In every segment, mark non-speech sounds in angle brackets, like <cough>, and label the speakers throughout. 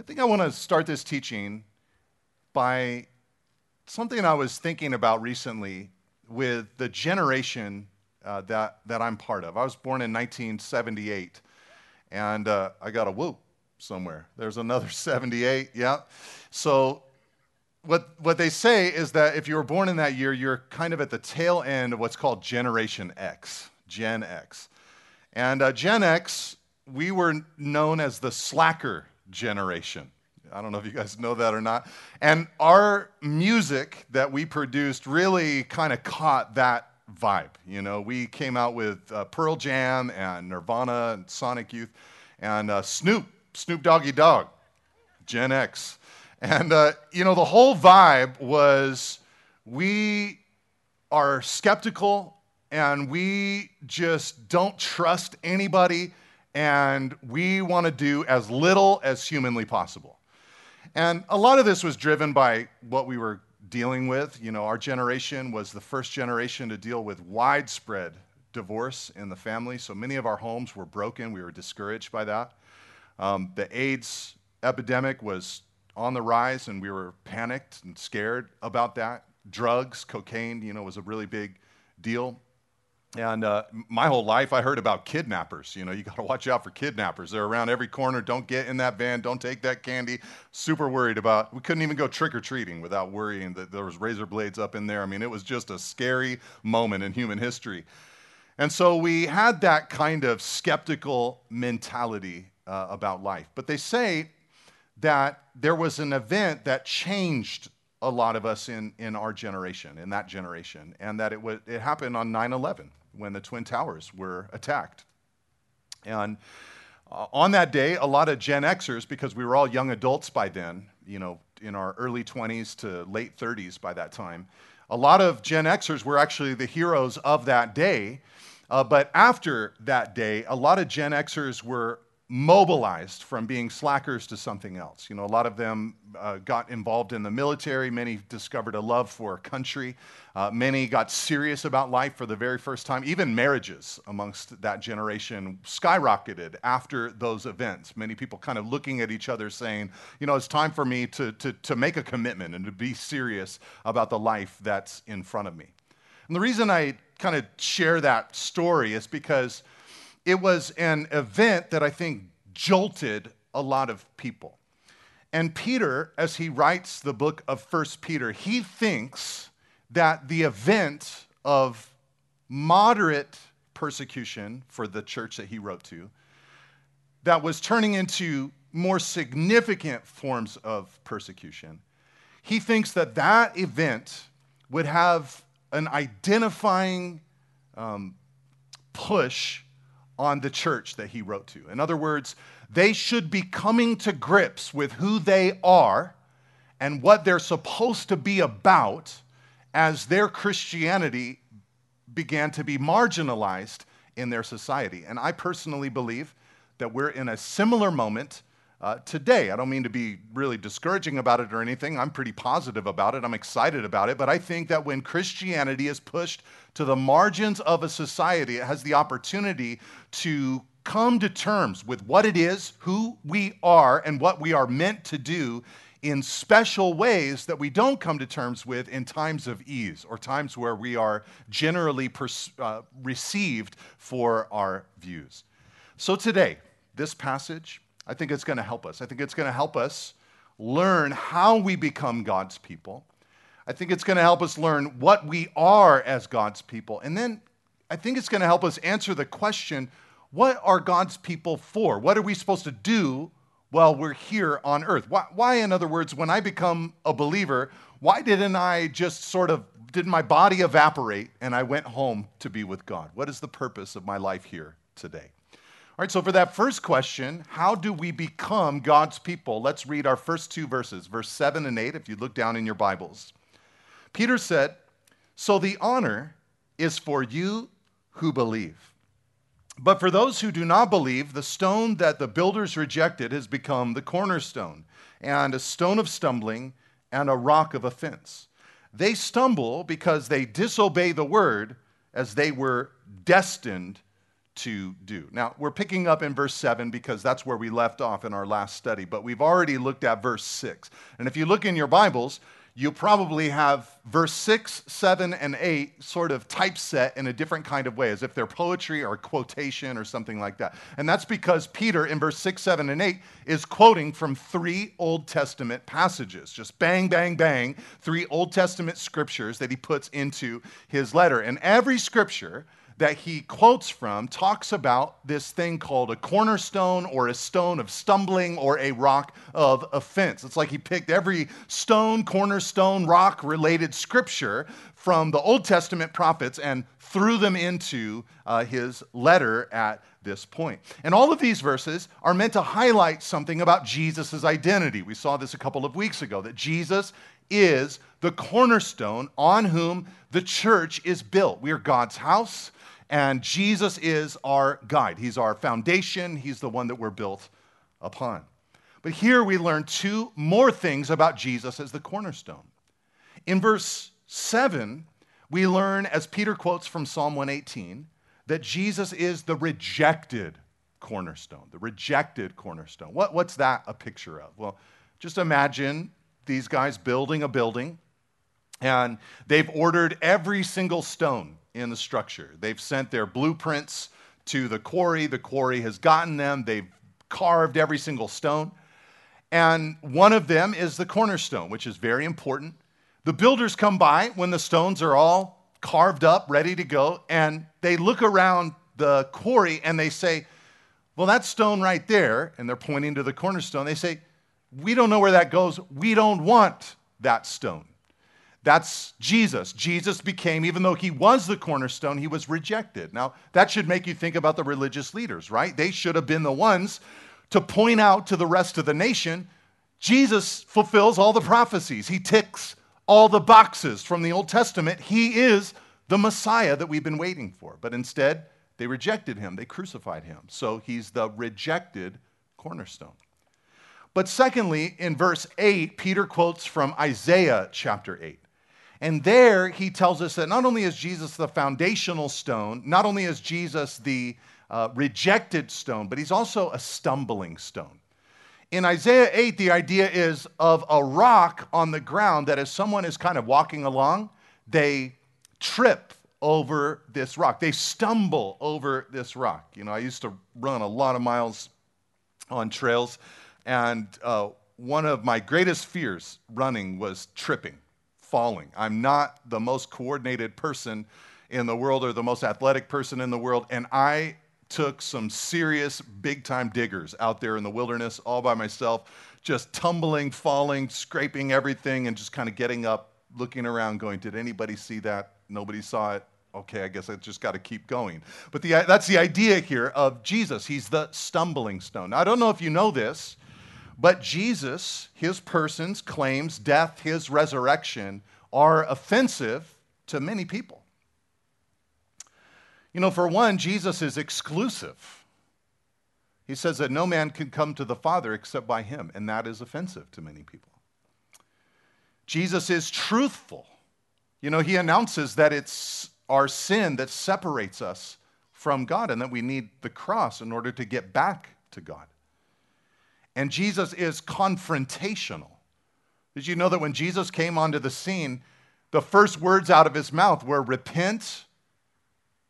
Speaker 1: I think I want to start this teaching by something I was thinking about recently with the generation uh, that, that I'm part of. I was born in 1978, and uh, I got a whoop somewhere. There's another <laughs> 78, yeah. So, what, what they say is that if you were born in that year, you're kind of at the tail end of what's called Generation X, Gen X. And uh, Gen X, we were known as the slacker generation. I don't know if you guys know that or not. And our music that we produced really kind of caught that vibe. You know, we came out with uh, Pearl Jam and Nirvana and Sonic Youth and uh, Snoop, Snoop Doggy Dogg, Gen X. And, uh, you know, the whole vibe was we are skeptical and we just don't trust anybody and we want to do as little as humanly possible. And a lot of this was driven by what we were dealing with. You know, our generation was the first generation to deal with widespread divorce in the family, so many of our homes were broken. We were discouraged by that. Um, the AIDS epidemic was on the rise, and we were panicked and scared about that. Drugs, cocaine, you know, was a really big deal. And uh, my whole life, I heard about kidnappers. You know, you got to watch out for kidnappers. They're around every corner. Don't get in that van. Don't take that candy. Super worried about. We couldn't even go trick or treating without worrying that there was razor blades up in there. I mean, it was just a scary moment in human history. And so we had that kind of skeptical mentality uh, about life. But they say that there was an event that changed a lot of us in, in our generation, in that generation, and that it, it happened on 9 11 when the Twin Towers were attacked. And uh, on that day, a lot of Gen Xers, because we were all young adults by then, you know, in our early 20s to late 30s by that time, a lot of Gen Xers were actually the heroes of that day. Uh, but after that day, a lot of Gen Xers were mobilized from being slackers to something else. You know, a lot of them uh, got involved in the military. Many discovered a love for a country. Uh, many got serious about life for the very first time. Even marriages amongst that generation skyrocketed after those events. Many people kind of looking at each other saying, you know, it's time for me to, to, to make a commitment and to be serious about the life that's in front of me. And the reason I kind of share that story is because it was an event that I think jolted a lot of people. And Peter, as he writes the book of First Peter, he thinks that the event of moderate persecution for the church that he wrote to, that was turning into more significant forms of persecution, he thinks that that event would have an identifying um, push on the church that he wrote to. In other words, they should be coming to grips with who they are and what they're supposed to be about as their Christianity began to be marginalized in their society. And I personally believe that we're in a similar moment uh, today. I don't mean to be really discouraging about it or anything. I'm pretty positive about it. I'm excited about it. But I think that when Christianity is pushed to the margins of a society, it has the opportunity to come to terms with what it is, who we are, and what we are meant to do in special ways that we don't come to terms with in times of ease or times where we are generally pers- uh, received for our views. So today, this passage I think it's going to help us. I think it's going to help us learn how we become God's people. I think it's going to help us learn what we are as God's people. And then I think it's going to help us answer the question what are God's people for? What are we supposed to do while we're here on earth? Why, why, in other words, when I become a believer, why didn't I just sort of, didn't my body evaporate and I went home to be with God? What is the purpose of my life here today? All right, so for that first question, how do we become God's people? Let's read our first two verses, verse 7 and 8, if you look down in your Bibles. Peter said, So the honor is for you who believe. But for those who do not believe, the stone that the builders rejected has become the cornerstone, and a stone of stumbling, and a rock of offense. They stumble because they disobey the word as they were destined to do. Now, we're picking up in verse 7 because that's where we left off in our last study, but we've already looked at verse 6. And if you look in your Bibles, you probably have verse 6, 7, and 8 sort of typeset in a different kind of way, as if they're poetry or quotation or something like that. And that's because Peter, in verse 6, 7, and 8, is quoting from three Old Testament passages. Just bang, bang, bang, three Old Testament scriptures that he puts into his letter. And every scripture that he quotes from talks about this thing called a cornerstone or a stone of stumbling or a rock of offense. It's like he picked every stone, cornerstone, rock related scripture from the Old Testament prophets and threw them into uh, his letter at this point. And all of these verses are meant to highlight something about Jesus' identity. We saw this a couple of weeks ago that Jesus is the cornerstone on whom the church is built. We are God's house. And Jesus is our guide. He's our foundation, He's the one that we're built upon. But here we learn two more things about Jesus as the cornerstone. In verse 7, we learn, as Peter quotes from Psalm 118, that Jesus is the rejected cornerstone, the rejected cornerstone. What, what's that a picture of? Well, just imagine these guys building a building, and they've ordered every single stone in the structure. They've sent their blueprints to the quarry. The quarry has gotten them. They've carved every single stone. And one of them is the cornerstone, which is very important. The builders come by when the stones are all carved up, ready to go, and they look around the quarry and they say, Well, that stone right there, and they're pointing to the cornerstone, they say, We don't know where that goes. We don't want that stone. That's Jesus. Jesus became, even though he was the cornerstone, he was rejected. Now, that should make you think about the religious leaders, right? They should have been the ones to point out to the rest of the nation Jesus fulfills all the prophecies, he ticks all the boxes from the Old Testament. He is the Messiah that we've been waiting for. But instead, they rejected him, they crucified him. So he's the rejected cornerstone. But secondly, in verse 8, Peter quotes from Isaiah chapter 8. And there he tells us that not only is Jesus the foundational stone, not only is Jesus the uh, rejected stone, but he's also a stumbling stone. In Isaiah 8, the idea is of a rock on the ground that as someone is kind of walking along, they trip over this rock. They stumble over this rock. You know, I used to run a lot of miles on trails, and uh, one of my greatest fears running was tripping falling. I'm not the most coordinated person in the world or the most athletic person in the world, and I took some serious big time diggers out there in the wilderness all by myself, just tumbling, falling, scraping everything, and just kind of getting up, looking around, going, Did anybody see that? Nobody saw it. Okay, I guess I just got to keep going. But the, that's the idea here of Jesus. He's the stumbling stone. Now, I don't know if you know this, but Jesus, his person's claims, death, his resurrection, are offensive to many people. You know, for one, Jesus is exclusive. He says that no man can come to the Father except by him, and that is offensive to many people. Jesus is truthful. You know, he announces that it's our sin that separates us from God and that we need the cross in order to get back to God. And Jesus is confrontational. Did you know that when Jesus came onto the scene, the first words out of his mouth were repent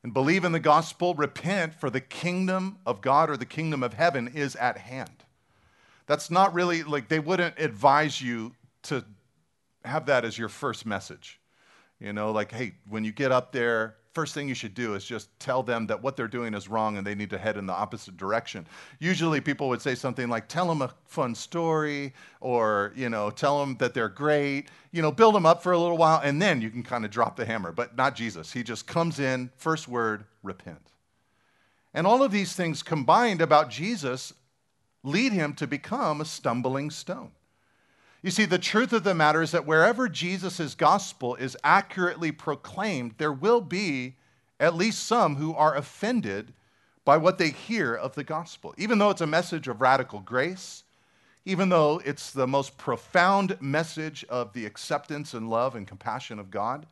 Speaker 1: and believe in the gospel, repent, for the kingdom of God or the kingdom of heaven is at hand. That's not really like they wouldn't advise you to have that as your first message. You know, like, hey, when you get up there, first thing you should do is just tell them that what they're doing is wrong and they need to head in the opposite direction. Usually people would say something like, tell them a fun story or, you know, tell them that they're great, you know, build them up for a little while and then you can kind of drop the hammer. But not Jesus. He just comes in, first word, repent. And all of these things combined about Jesus lead him to become a stumbling stone. You see, the truth of the matter is that wherever Jesus' gospel is accurately proclaimed, there will be at least some who are offended by what they hear of the gospel. Even though it's a message of radical grace, even though it's the most profound message of the acceptance and love and compassion of God,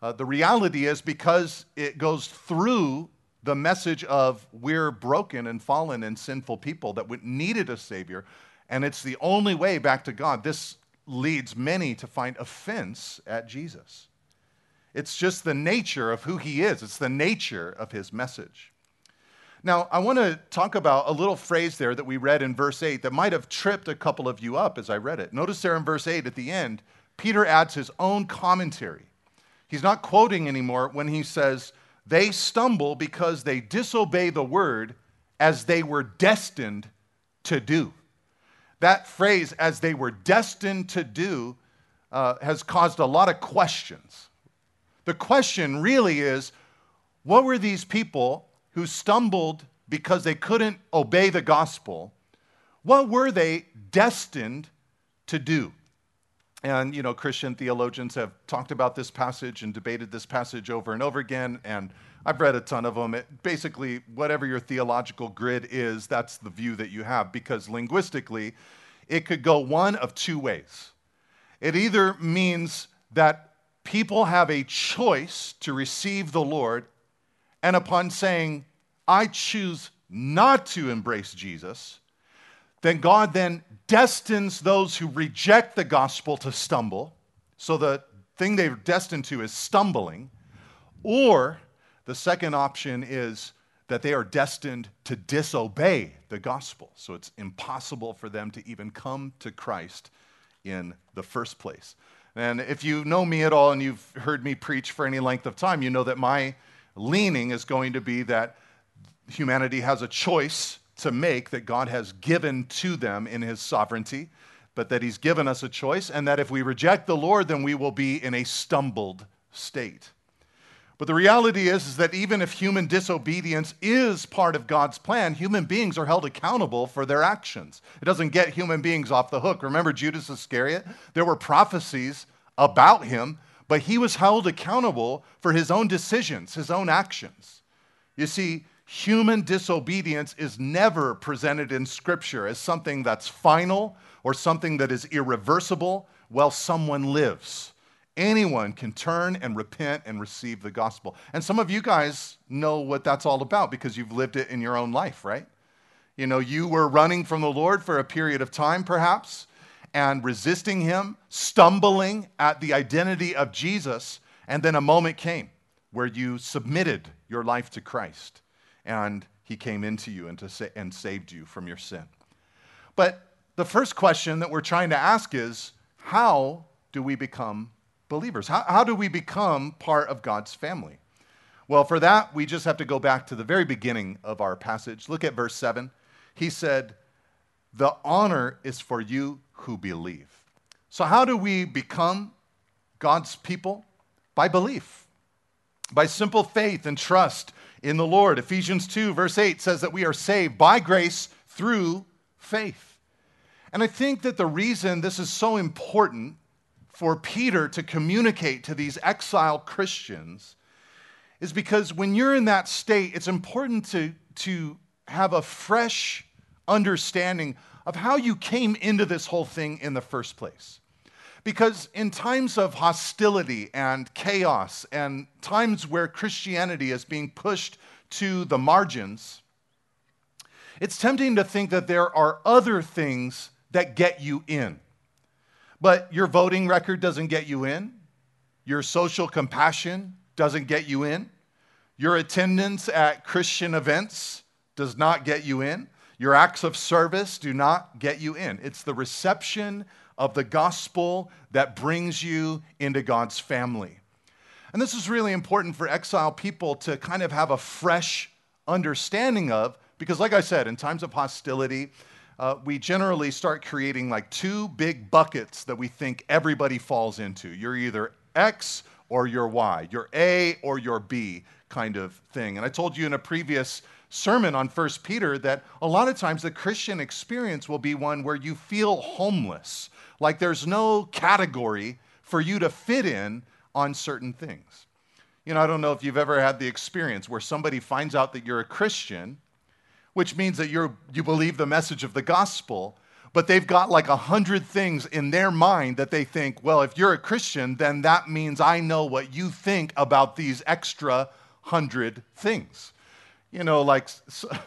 Speaker 1: uh, the reality is because it goes through the message of we're broken and fallen and sinful people that needed a Savior, and it's the only way back to God. This leads many to find offense at Jesus. It's just the nature of who He is, it's the nature of His message. Now, I want to talk about a little phrase there that we read in verse 8 that might have tripped a couple of you up as I read it. Notice there in verse 8 at the end, Peter adds his own commentary. He's not quoting anymore when he says, They stumble because they disobey the word as they were destined to do. That phrase, as they were destined to do, uh, has caused a lot of questions. The question really is what were these people who stumbled because they couldn't obey the gospel, what were they destined to do? And, you know, Christian theologians have talked about this passage and debated this passage over and over again, and I've read a ton of them. It, basically, whatever your theological grid is, that's the view that you have, because linguistically, it could go one of two ways. It either means that people have a choice to receive the Lord and upon saying, I choose not to embrace Jesus, then God then destines those who reject the gospel to stumble. So the thing they're destined to is stumbling. Or the second option is that they are destined to disobey the gospel. So it's impossible for them to even come to Christ in the first place. And if you know me at all and you've heard me preach for any length of time, you know that my leaning is going to be that humanity has a choice to make that God has given to them in his sovereignty, but that he's given us a choice, and that if we reject the Lord, then we will be in a stumbled state. But the reality is, is that even if human disobedience is part of God's plan, human beings are held accountable for their actions. It doesn't get human beings off the hook. Remember Judas Iscariot? There were prophecies about him but he was held accountable for his own decisions, his own actions. You see, human disobedience is never presented in Scripture as something that's final or something that is irreversible while someone lives. Anyone can turn and repent and receive the gospel. And some of you guys know what that's all about because you've lived it in your own life, right? You know, you were running from the Lord for a period of time, perhaps and resisting him, stumbling at the identity of Jesus, and then a moment came where you submitted your life to Christ and he came into you and, sa- and saved you from your sin. But the first question that we're trying to ask is how do we become believers? How, how do we become part of God's family? Well, for that, we just have to go back to the very beginning of our passage. Look at verse 7. He said, The honor is for you who believe. So, how do we become God's people? By belief, by simple faith and trust in the Lord. Ephesians 2, verse 8 says that we are saved by grace through faith. And I think that the reason this is so important for Peter to communicate to these exiled Christians is because when you're in that state, it's important to, to have a fresh understanding of how you came into this whole thing in the first place. Because in times of hostility and chaos and times where Christianity is being pushed to the margins, it's tempting to think that there are other things that get you in. But your voting record doesn't get you in, your social compassion doesn't get you in, your attendance at Christian events does not get you in. Your acts of service do not get you in. It's the reception of the gospel that brings you into God's family. And this is really important for exile people to kind of have a fresh understanding of, because, like I said, in times of hostility, uh, we generally start creating like two big buckets that we think everybody falls into. You're either X or you're Y, you're A or you're B kind of thing. And I told you in a previous sermon on 1 Peter that a lot of times the Christian experience will be one where you feel homeless, like there's no category for you to fit in on certain things. You know, I don't know if you've ever had the experience where somebody finds out that you're a Christian, which means that you're, you believe the message of the gospel, but they've got like a hundred things in their mind that they think, well, if you're a Christian, then that means I know what you think about these extra hundred things. you know, like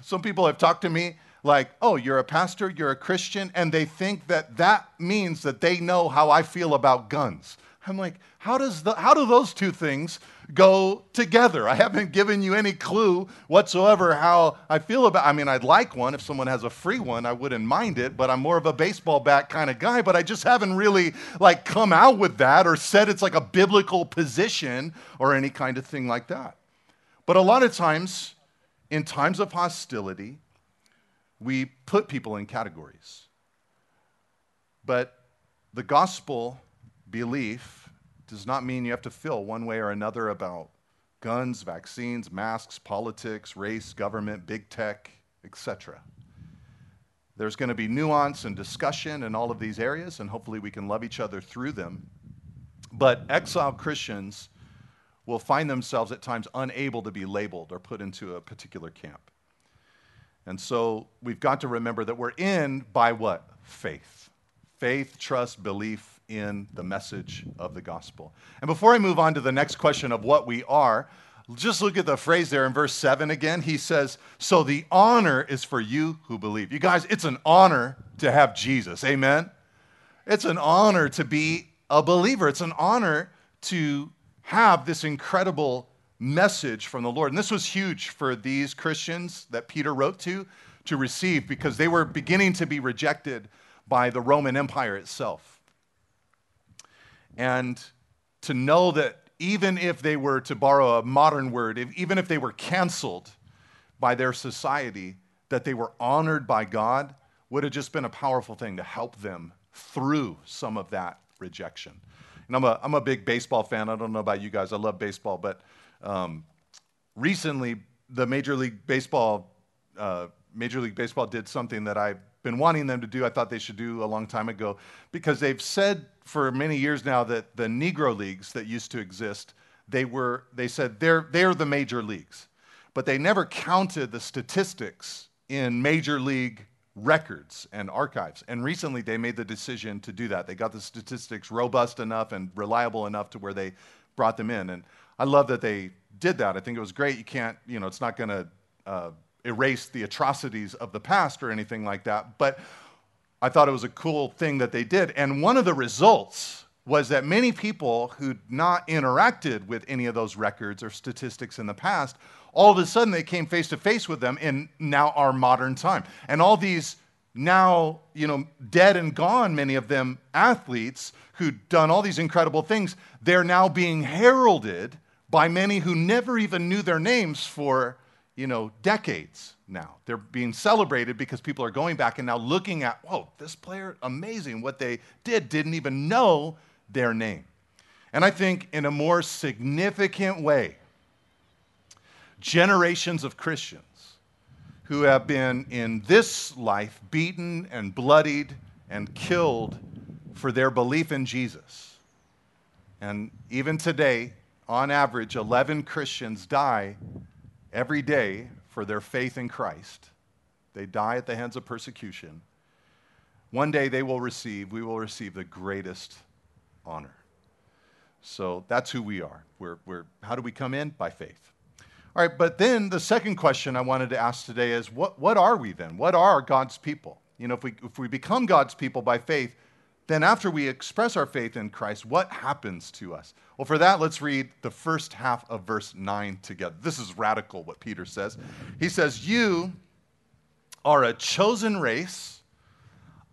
Speaker 1: some people have talked to me like, oh, you're a pastor, you're a Christian, and they think that that means that they know how I feel about guns. I'm like, how, does the, how do those two things go together? I haven't given you any clue whatsoever how I feel about I mean, I'd like one. If someone has a free one, I wouldn't mind it, but I'm more of a baseball bat kind of guy, but I just haven't really like come out with that or said it's like a biblical position or any kind of thing like that. But a lot of times, in times of hostility, we put people in categories. But the gospel belief does not mean you have to feel one way or another about guns, vaccines, masks, politics, race, government, big tech, etc. There's going to be nuance and discussion in all of these areas, and hopefully we can love each other through them. But exiled Christians will find themselves at times unable to be labeled or put into a particular camp. And so we've got to remember that we're in by what? Faith. Faith, trust, belief in the message of the gospel. And before I move on to the next question of what we are, just look at the phrase there in verse 7 again. He says, So the honor is for you who believe. You guys, it's an honor to have Jesus. Amen? It's an honor to be a believer. It's an honor to have this incredible message from the Lord. And this was huge for these Christians that Peter wrote to to receive because they were beginning to be rejected by the Roman Empire itself. And to know that even if they were, to borrow a modern word, if, even if they were canceled by their society, that they were honored by God would have just been a powerful thing to help them through some of that rejection. And I'm a, I'm a big baseball fan. I don't know about you guys. I love baseball, but um, recently, the Major League Baseball, uh, Major League Baseball did something that I've been wanting them to do. I thought they should do a long time ago because they've said for many years now that the Negro leagues that used to exist, they were they said they're they're the major leagues, but they never counted the statistics in major league records and archives. And recently they made the decision to do that. They got the statistics robust enough and reliable enough to where they brought them in. And I love that they did that. I think it was great. You can't, you know, it's not going to uh, erase the atrocities of the past or anything like that. But I thought it was a cool thing that they did. And one of the results was that many people who'd not interacted with any of those records or statistics in the past, all of a sudden they came face to face with them in now our modern time. And all these now, you know, dead and gone, many of them athletes who'd done all these incredible things, they're now being heralded by many who never even knew their names for, you know, decades now. They're being celebrated because people are going back and now looking at, whoa, this player, amazing. What they did, didn't even know their name. And I think in a more significant way, generations of Christians who have been in this life beaten and bloodied and killed for their belief in Jesus. And even today, on average, 11 Christians die every day for their faith in Christ. They die at the hands of persecution. One day they will receive, we will receive the greatest honor. So that's who we are. We're, we're, how do we come in? By faith. All right, but then the second question I wanted to ask today is what, what are we then? What are God's people? You know, if we, if we become God's people by faith, then after we express our faith in Christ, what happens to us? Well, for that, let's read the first half of verse 9 together. This is radical what Peter says. He says, You are a chosen race,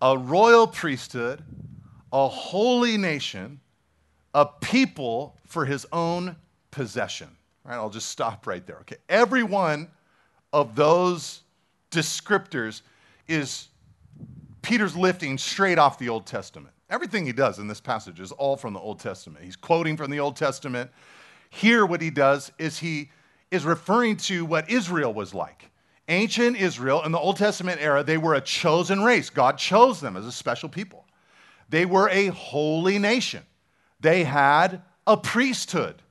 Speaker 1: a royal priesthood, a holy nation, a people for his own possession. All right, I'll just stop right there. Okay, every one of those descriptors is Peter's lifting straight off the Old Testament. Everything he does in this passage is all from the Old Testament. He's quoting from the Old Testament. Here, what he does is he is referring to what Israel was like. Ancient Israel in the Old Testament era, they were a chosen race. God chose them as a special people. They were a holy nation. They had a priesthood,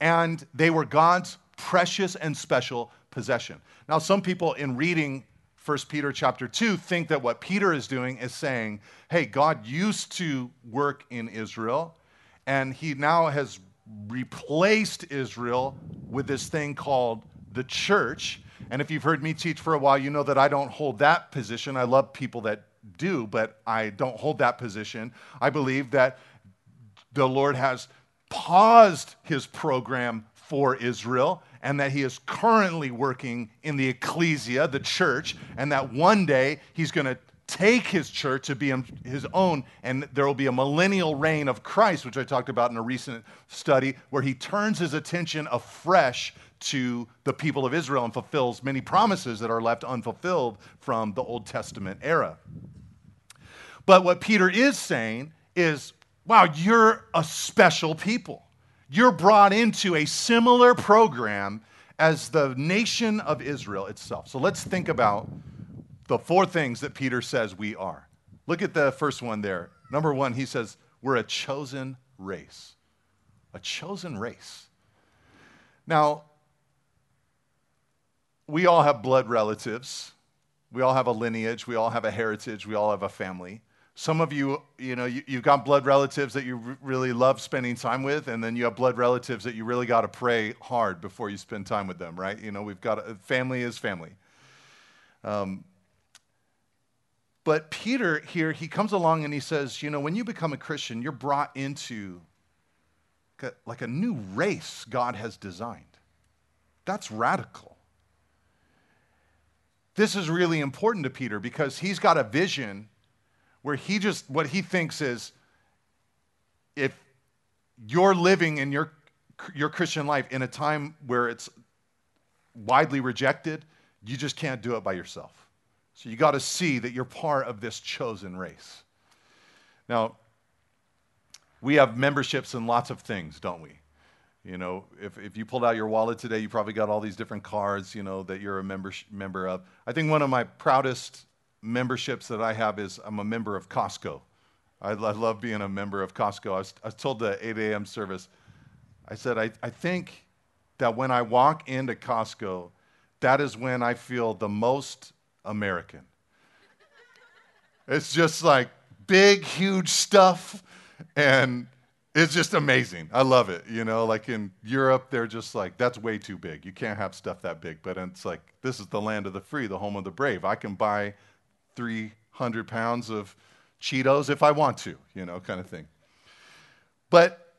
Speaker 1: and they were God's precious and special possession. Now, some people in reading 1 Peter chapter 2 think that what Peter is doing is saying, hey, God used to work in Israel, and he now has replaced Israel with this thing called the church. And if you've heard me teach for a while, you know that I don't hold that position. I love people that do, but I don't hold that position. I believe that the Lord has paused his program for Israel and that he is currently working in the ecclesia, the church, and that one day he's going to take his church to be his own, and there will be a millennial reign of Christ, which I talked about in a recent study, where he turns his attention afresh to the people of Israel and fulfills many promises that are left unfulfilled from the Old Testament era. But what Peter is saying is, wow, you're a special people. You're brought into a similar program as the nation of Israel itself. So let's think about the four things that Peter says we are. Look at the first one there. Number one, he says, We're a chosen race. A chosen race. Now, we all have blood relatives. We all have a lineage. We all have a heritage. We all have a family. Some of you, you know, you, have got blood relatives that you r- really love spending time with, and then you have blood relatives that you really got to pray hard before you spend time with them, right? You know, we've got a, family is family. Um, but Peter here, he comes along and he says, you know, when you become a Christian, you're brought into like a new race God has designed. That's radical. This is really important to Peter because he's got a vision where he just, what he thinks is if you're living in your, your Christian life in a time where it's widely rejected, you just can't do it by yourself. So you got to see that you're part of this chosen race. Now, we have memberships in lots of things, don't we? You know, if, if you pulled out your wallet today, you probably got all these different cards, you know, that you're a member, member of. I think one of my proudest memberships that I have is I'm a member of Costco. I, I love being a member of Costco. I was, I was told the 8 a.m. service, I said, I, I think that when I walk into Costco, that is when I feel the most American. It's just like big, huge stuff, and it's just amazing. I love it. You know, like in Europe, they're just like, that's way too big. You can't have stuff that big. But it's like, this is the land of the free, the home of the brave. I can buy 300 pounds of Cheetos if I want to, you know, kind of thing. But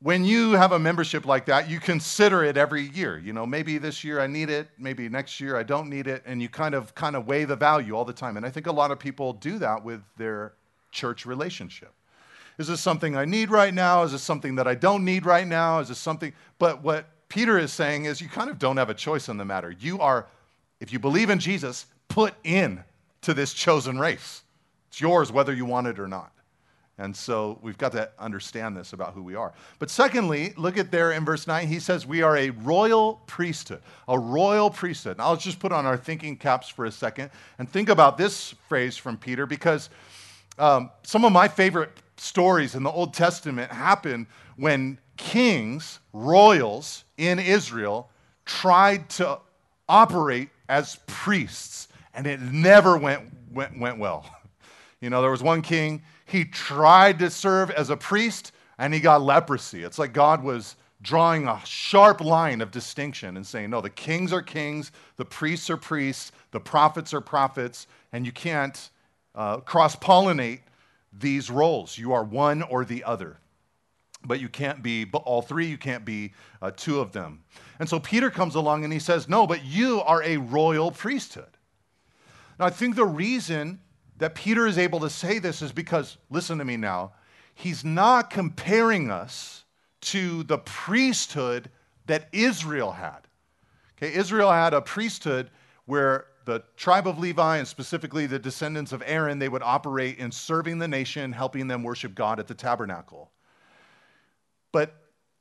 Speaker 1: when you have a membership like that, you consider it every year. You know, maybe this year I need it, maybe next year I don't need it, and you kind of kind of weigh the value all the time. And I think a lot of people do that with their church relationship. Is this something I need right now? Is this something that I don't need right now? Is this something But what Peter is saying is you kind of don't have a choice in the matter. You are if you believe in Jesus, put in to this chosen race. It's yours whether you want it or not. And so we've got to understand this about who we are. But secondly, look at there in verse 9, he says we are a royal priesthood. A royal priesthood. Now let's just put on our thinking caps for a second and think about this phrase from Peter because um, some of my favorite stories in the Old Testament happen when kings, royals in Israel, tried to operate as priests, and it never went, went, went well. <laughs> You know, there was one king he tried to serve as a priest and he got leprosy. It's like God was drawing a sharp line of distinction and saying, no, the kings are kings, the priests are priests, the prophets are prophets, and you can't uh, cross pollinate these roles. You are one or the other. But you can't be all three, you can't be uh, two of them. And so Peter comes along and he says, No, but you are a royal priesthood. Now, I think the reason that Peter is able to say this is because, listen to me now, he's not comparing us to the priesthood that Israel had. Okay, Israel had a priesthood where the tribe of Levi and specifically the descendants of Aaron, they would operate in serving the nation, helping them worship God at the tabernacle. But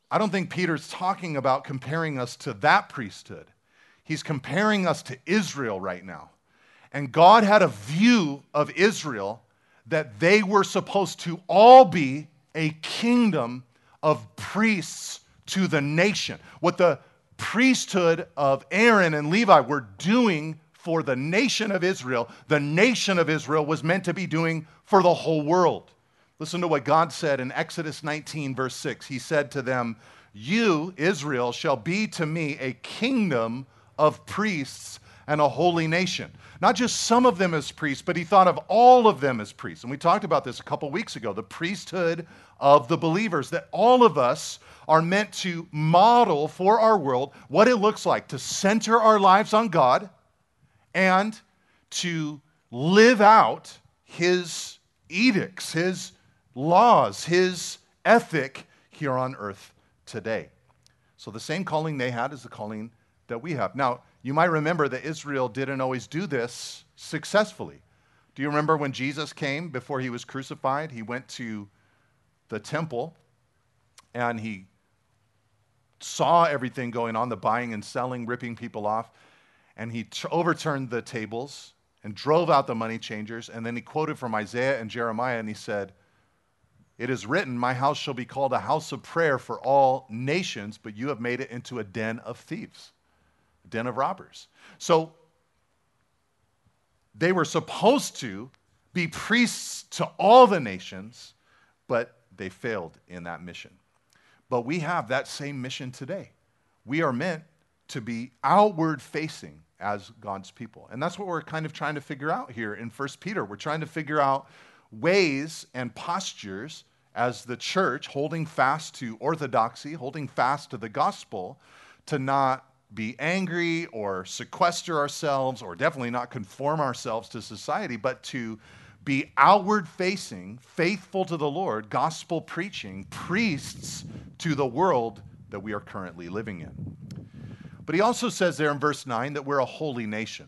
Speaker 1: I don't think Peter's talking about comparing us to that priesthood. He's comparing us to Israel right now. And God had a view of Israel that they were supposed to all be a kingdom of priests to the nation. What the priesthood of Aaron and Levi were doing for the nation of Israel, the nation of Israel was meant to be doing for the whole world. Listen to what God said in Exodus 19, verse 6. He said to them, You, Israel, shall be to me a kingdom of priests and a holy nation. Not just some of them as priests, but he thought of all of them as priests. And we talked about this a couple weeks ago the priesthood of the believers, that all of us are meant to model for our world what it looks like to center our lives on God and to live out his edicts, his laws, his ethic here on earth today. So the same calling they had is the calling that we have. Now, you might remember that Israel didn't always do this successfully. Do you remember when Jesus came before he was crucified? He went to the temple and he saw everything going on the buying and selling, ripping people off, and he overturned the tables and drove out the money changers. And then he quoted from Isaiah and Jeremiah and he said, It is written, My house shall be called a house of prayer for all nations, but you have made it into a den of thieves den of robbers. So they were supposed to be priests to all the nations, but they failed in that mission. But we have that same mission today. We are meant to be outward facing as God's people. And that's what we're kind of trying to figure out here in 1 Peter. We're trying to figure out ways and postures as the church holding fast to orthodoxy, holding fast to the gospel, to not be angry or sequester ourselves or definitely not conform ourselves to society, but to be outward facing, faithful to the Lord, gospel preaching, priests to the world that we are currently living in. But he also says there in verse 9 that we're a holy nation.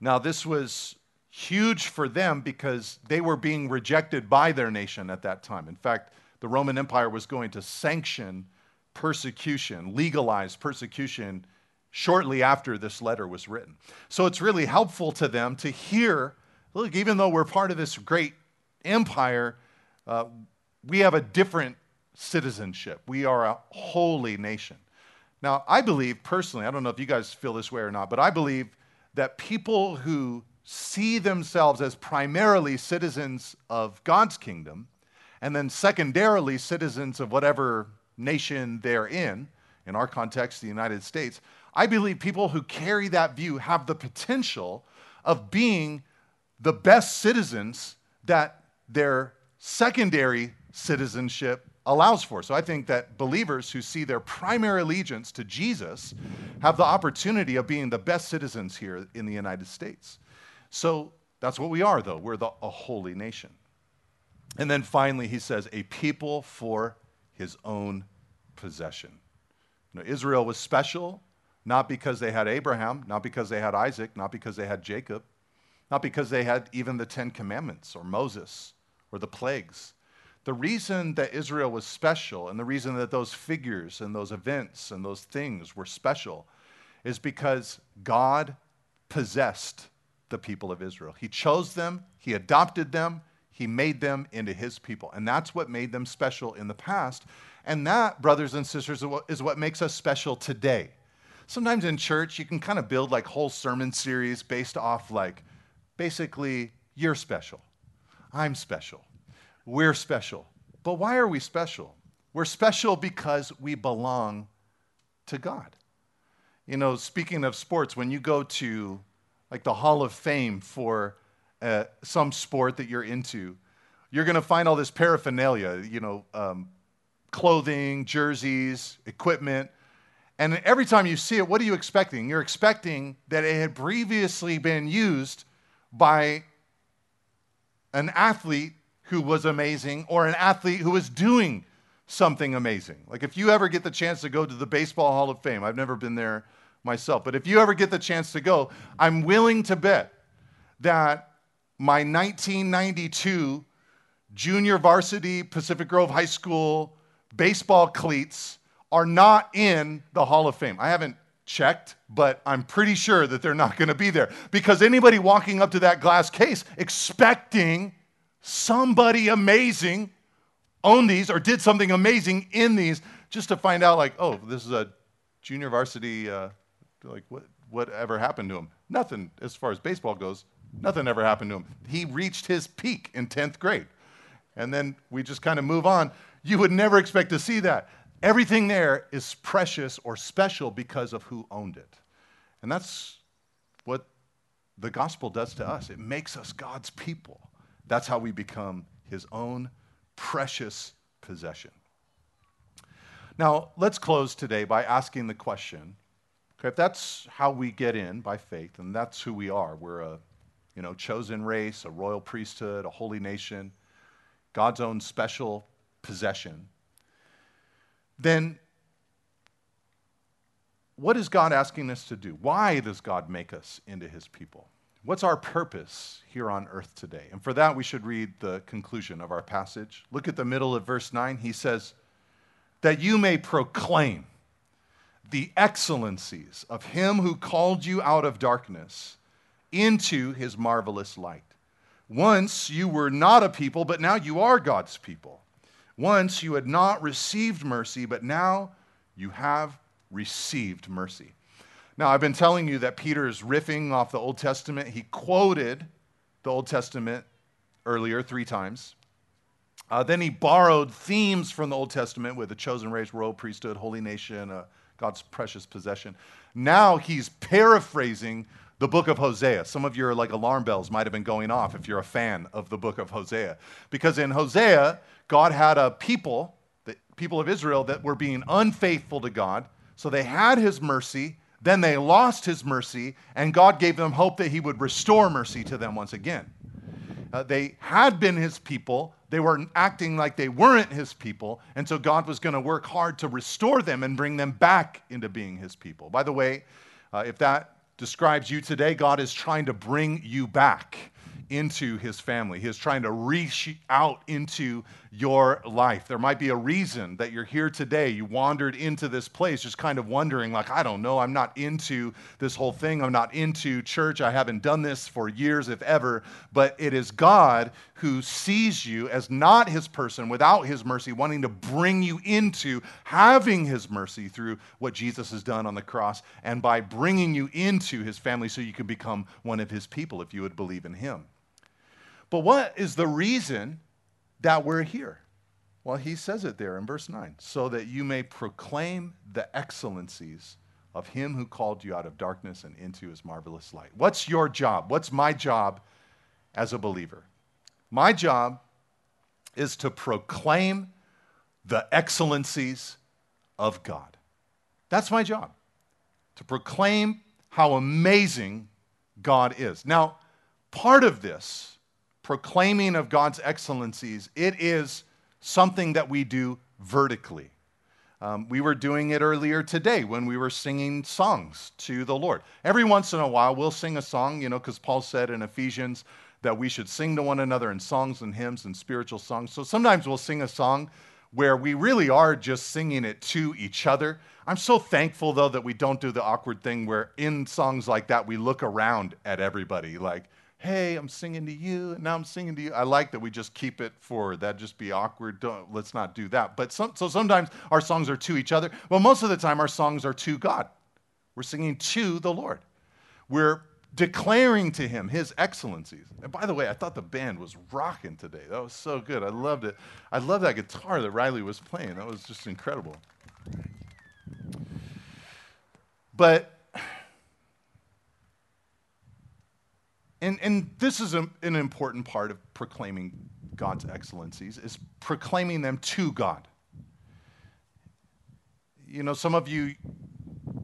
Speaker 1: Now, this was huge for them because they were being rejected by their nation at that time. In fact, the Roman Empire was going to sanction persecution, legalized persecution, shortly after this letter was written. So it's really helpful to them to hear look, even though we're part of this great empire, uh, we have a different citizenship. We are a holy nation. Now, I believe personally, I don't know if you guys feel this way or not, but I believe that people who see themselves as primarily citizens of God's kingdom and then secondarily citizens of whatever nation they're in, in our context, the United States, I believe people who carry that view have the potential of being the best citizens that their secondary citizenship allows for. So I think that believers who see their primary allegiance to Jesus have the opportunity of being the best citizens here in the United States. So that's what we are, though. We're the, a holy nation. And then finally, he says, a people for his own possession. Israel was special not because they had Abraham, not because they had Isaac, not because they had Jacob, not because they had even the Ten Commandments or Moses or the plagues. The reason that Israel was special and the reason that those figures and those events and those things were special is because God possessed the people of Israel. He chose them, He adopted them, He made them into His people. And that's what made them special in the past. And that, brothers and sisters, is what makes us special today. Sometimes in church, you can kind of build like whole sermon series based off like, basically, you're special. I'm special. We're special. But why are we special? We're special because we belong to God. You know, speaking of sports, when you go to like the Hall of Fame for some sport that you're into, you're going to find all this paraphernalia, you know, um, clothing, jerseys, equipment. And every time you see it, what are you expecting? You're expecting that it had previously been used by an athlete who was amazing or an athlete who was doing something amazing. Like if you ever get the chance to go to the Baseball Hall of Fame, I've never been there myself, but if you ever get the chance to go, I'm willing to bet that my 1992 junior varsity Pacific Grove High School baseball cleats are not in the Hall of Fame. I haven't checked, but I'm pretty sure that they're not going to be there because anybody walking up to that glass case expecting somebody amazing owned these or did something amazing in these just to find out like, oh, this is a junior varsity, uh, like what, whatever happened to him? Nothing as far as baseball goes. Nothing ever happened to him. He reached his peak in 10th grade. And then we just kind of move on. You would never expect to see that. everything there is precious or special because of who owned it. And that's what the gospel does to us. It makes us God's people. That's how we become his own precious possession. Now, let's close today by asking the question okay, if that's how we get in by faith, and that's who we are, we're a you know, chosen race, a royal priesthood, a holy nation, God's own special possession, then what is God asking us to do? Why does God make us into his people? What's our purpose here on earth today? And for that, we should read the conclusion of our passage. Look at the middle of verse 9. He says, That you may proclaim the excellencies of him who called you out of darkness into his marvelous light. Once you were not a people, but now you are God's people. Once you had not received mercy, but now you have received mercy. Now, I've been telling you that Peter is riffing off the Old Testament. He quoted the Old Testament earlier three times. Uh, then he borrowed themes from the Old Testament with the chosen race, royal priesthood, holy nation, uh, God's precious possession. Now he's paraphrasing the book of Hosea. Some of your like alarm bells might have been going off if you're a fan of the book of Hosea. Because in Hosea, God had a people, the people of Israel, that were being unfaithful to God. So they had his mercy, then they lost his mercy, and God gave them hope that he would restore mercy to them once again. Uh, they had been his people. They were acting like they weren't his people. And so God was going to work hard to restore them and bring them back into being his people. By the way, uh, if that describes you today, God is trying to bring you back into his family. He is trying to reach out into your life. There might be a reason that you're here today. You wandered into this place just kind of wondering, like, I don't know, I'm not into this whole thing. I'm not into church. I haven't done this for years, if ever. But it is God who sees you as not his person without his mercy, wanting to bring you into having his mercy through what Jesus has done on the cross and by bringing you into his family so you can become one of his people if you would believe in him. But what is the reason that we're here? Well, he says it there in verse 9 so that you may proclaim the excellencies of him who called you out of darkness and into his marvelous light. What's your job? What's my job as a believer? My job is to proclaim the excellencies of God. That's my job, to proclaim how amazing God is. Now, part of this proclaiming of God's excellencies, it is something that we do vertically. Um, we were doing it earlier today when we were singing songs to the Lord. Every once in a while, we'll sing a song, you know, because Paul said in Ephesians that we should sing to one another in songs and hymns and spiritual songs. So sometimes we'll sing a song where we really are just singing it to each other. I'm so thankful, though, that we don't do the awkward thing where in songs like that, we look around at everybody like, hey, I'm singing to you, and now I'm singing to you. I like that we just keep it forward. That'd just be awkward. Don't, let's not do that. But some, so sometimes our songs are to each other. Well, most of the time our songs are to God. We're singing to the Lord. We're declaring to him his excellencies. And by the way, I thought the band was rocking today. That was so good. I loved it. I love that guitar that Riley was playing. That was just incredible. But And, and this is a, an important part of proclaiming God's excellencies, is proclaiming them to God. You know, some of you,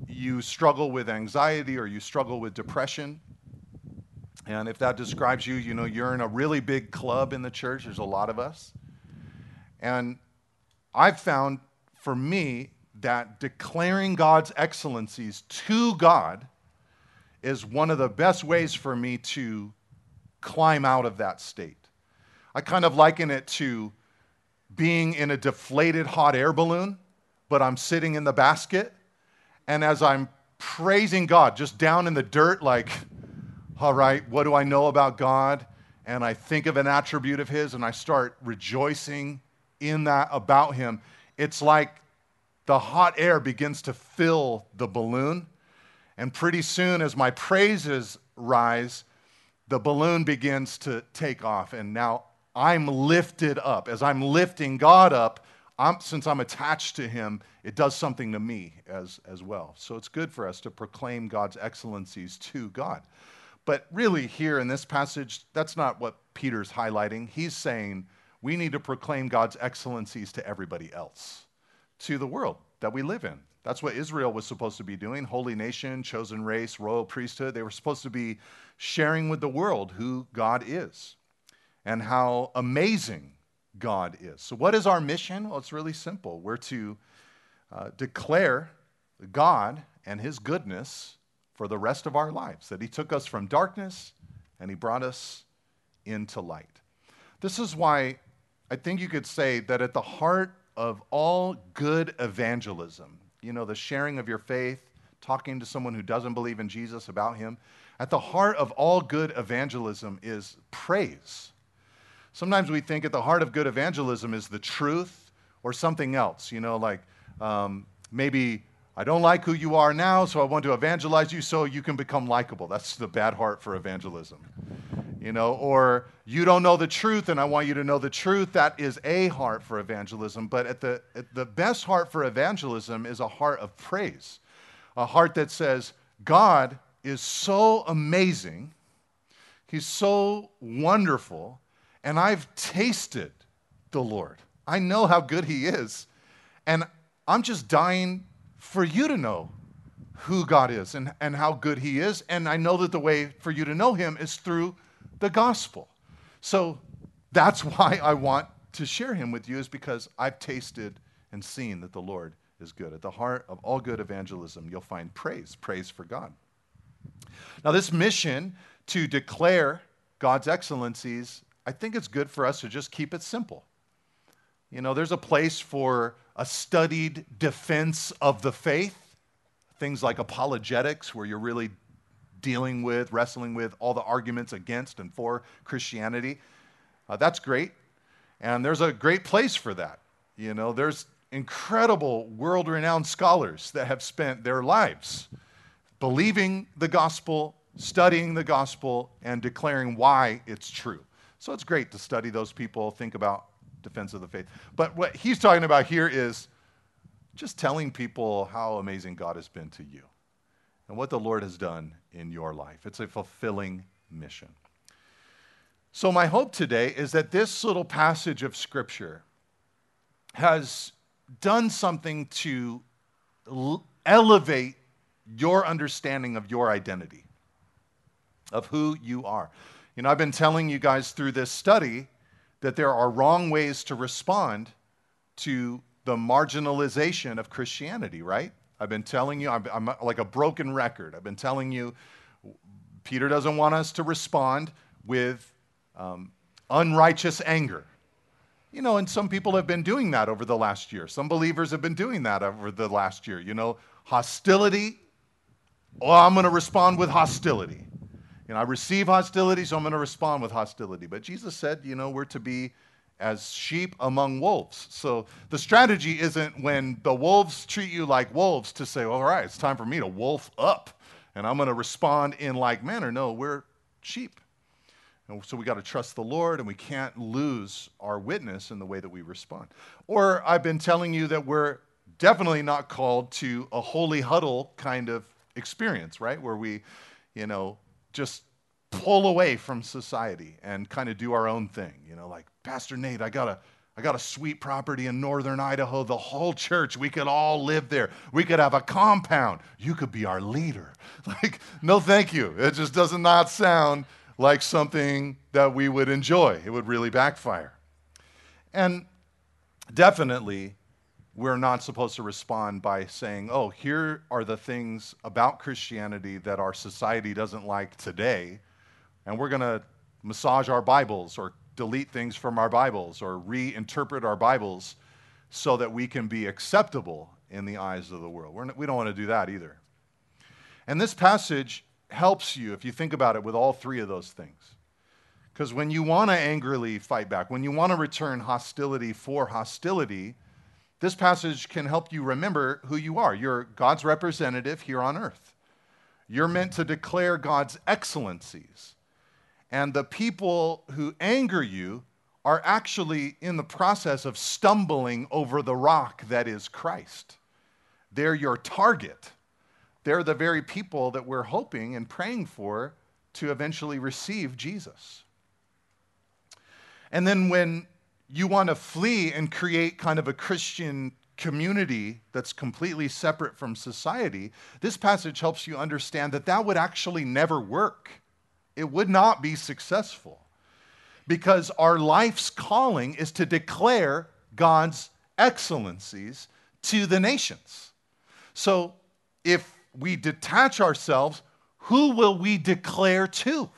Speaker 1: you struggle with anxiety or you struggle with depression. And if that describes you, you know, you're in a really big club in the church. There's a lot of us. And I've found for me that declaring God's excellencies to God is one of the best ways for me to climb out of that state. I kind of liken it to being in a deflated hot air balloon, but I'm sitting in the basket. And as I'm praising God, just down in the dirt, like, all right, what do I know about God? And I think of an attribute of His and I start rejoicing in that about Him. It's like the hot air begins to fill the balloon and pretty soon, as my praises rise, the balloon begins to take off. And now I'm lifted up. As I'm lifting God up, I'm, since I'm attached to him, it does something to me as, as well. So it's good for us to proclaim God's excellencies to God. But really, here in this passage, that's not what Peter's highlighting. He's saying we need to proclaim God's excellencies to everybody else, to the world that we live in. That's what Israel was supposed to be doing holy nation, chosen race, royal priesthood. They were supposed to be sharing with the world who God is and how amazing God is. So, what is our mission? Well, it's really simple. We're to uh, declare God and His goodness for the rest of our lives, that He took us from darkness and He brought us into light. This is why I think you could say that at the heart of all good evangelism, you know, the sharing of your faith, talking to someone who doesn't believe in Jesus about Him, at the heart of all good evangelism is praise. Sometimes we think at the heart of good evangelism is the truth or something else, you know, like um, maybe I don't like who you are now, so I want to evangelize you so you can become likable. That's the bad heart for evangelism. You know, or you don't know the truth and I want you to know the truth. That is a heart for evangelism. But at the, at the best heart for evangelism is a heart of praise, a heart that says, God is so amazing, He's so wonderful and I've tasted the Lord. I know how good He is. And I'm just dying for you to know who God is and, and how good He is. And I know that the way for you to know Him is through the gospel. So that's <laughs> why I want to share Him with you, is because I've tasted and seen that the Lord is good. At the heart of all good evangelism, you'll find praise, praise for God. Now, this mission to declare God's excellencies I think it's good for us to just keep it simple. You know, there's a place for a studied defense of the faith, things like apologetics, where you're really dealing with, wrestling with all the arguments against and for Christianity. Uh, that's great. And there's a great place for that. You know, there's incredible world renowned scholars that have spent their lives believing the gospel, studying the gospel, and declaring why it's true. So it's great to study those people, think about defense of the faith. But what he's talking about here is just telling people how amazing God has been to you and what the Lord has done in your life. It's a fulfilling mission. So, my hope today is that this little passage of Scripture has done something to elevate your understanding of your identity, of who you are. You know, I've been telling you guys through this study that there are wrong ways to respond to the marginalization of Christianity, right? I've been telling you, I'm, I'm, like a broken record. I've been telling you, Peter doesn't want us to respond with um, unrighteous anger. You know, and some people have been doing that over the last year. Some believers have been doing that over the last year. You know, hostility, oh, I'm going to respond with hostility. You know, I receive hostility, so I'm going to respond with hostility. But Jesus said, you know, we're to be as sheep among wolves. So the strategy isn't when the wolves treat you like wolves to say, all right, it's time for me to wolf up and I'm going to respond in like manner. No, we're sheep. And so we got to trust the Lord and we can't lose our witness in the way that we respond. Or I've been telling you that we're definitely not called to a holy huddle kind of experience, right? Where we, you know, just pull away from society and kind of do our own thing. You know, like, Pastor Nate, I got a I got a sweet property in northern Idaho, the whole church. We could all live there. We could have a compound. You could be our leader. <laughs> Like, no, thank you. It just does not sound like something that we would enjoy. It would really backfire. And definitely, we're not supposed to respond by saying, oh, here are the things about Christianity that our society doesn't like today, and we're going to massage our Bibles or delete things from our Bibles or reinterpret our Bibles so that we can be acceptable in the eyes of the world. We're, we don't want to do that either. And this passage helps you if you think about it with all three of those things. Because when you want to angrily fight back, when you want to return hostility for hostility, this passage can help you remember who you are. You're God's representative here on earth. You're meant to declare God's excellencies. And the people who anger you are actually in the process of stumbling over the rock that is Christ. They're your target. They're the very people that we're hoping and praying for to eventually receive Jesus. And then when you want to flee and create kind of a Christian community that's completely separate from society, this passage helps you understand that that would actually never work. It would not be successful because our life's calling is to declare God's excellencies to the nations. So if we detach ourselves, who will we declare to?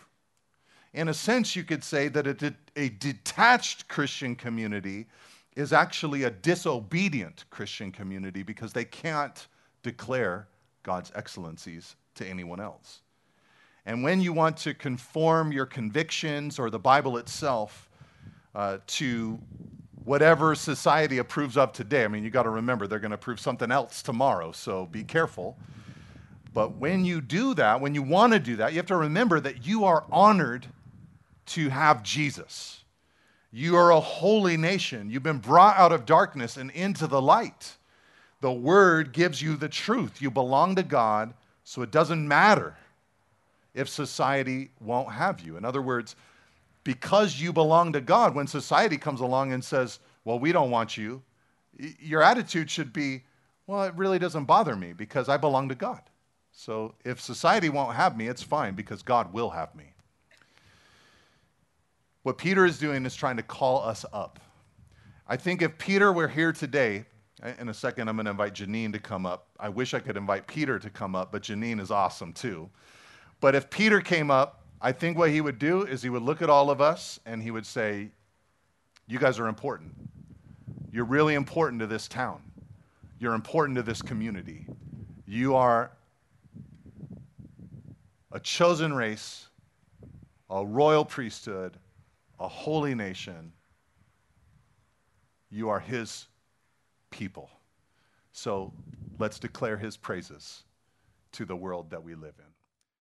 Speaker 1: In a sense, you could say that a, de- a detached Christian community is actually a disobedient Christian community because they can't declare God's excellencies to anyone else. And when you want to conform your convictions or the Bible itself uh, to whatever society approves of today, I mean, you got to remember they're going to approve something else tomorrow, so be careful. But when you do that, when you want to do that, you have to remember that you are honored to have Jesus. You are a holy nation. You've been brought out of darkness and into the light. The word gives you the truth. You belong to God, so it doesn't matter if society won't have you. In other words, because you belong to God, when society comes along and says, Well, we don't want you, your attitude should be, Well, it really doesn't bother me because I belong to God. So if society won't have me, it's fine because God will have me. What Peter is doing is trying to call us up. I think if Peter were here today, in a second I'm going to invite Janine to come up. I wish I could invite Peter to come up, but Janine is awesome too. But if Peter came up, I think what he would do is he would look at all of us and he would say, You guys are important. You're really important to this town. You're important to this community. You are a chosen race, a royal priesthood, a holy nation. You are his people. So let's declare his praises to the world that we live in.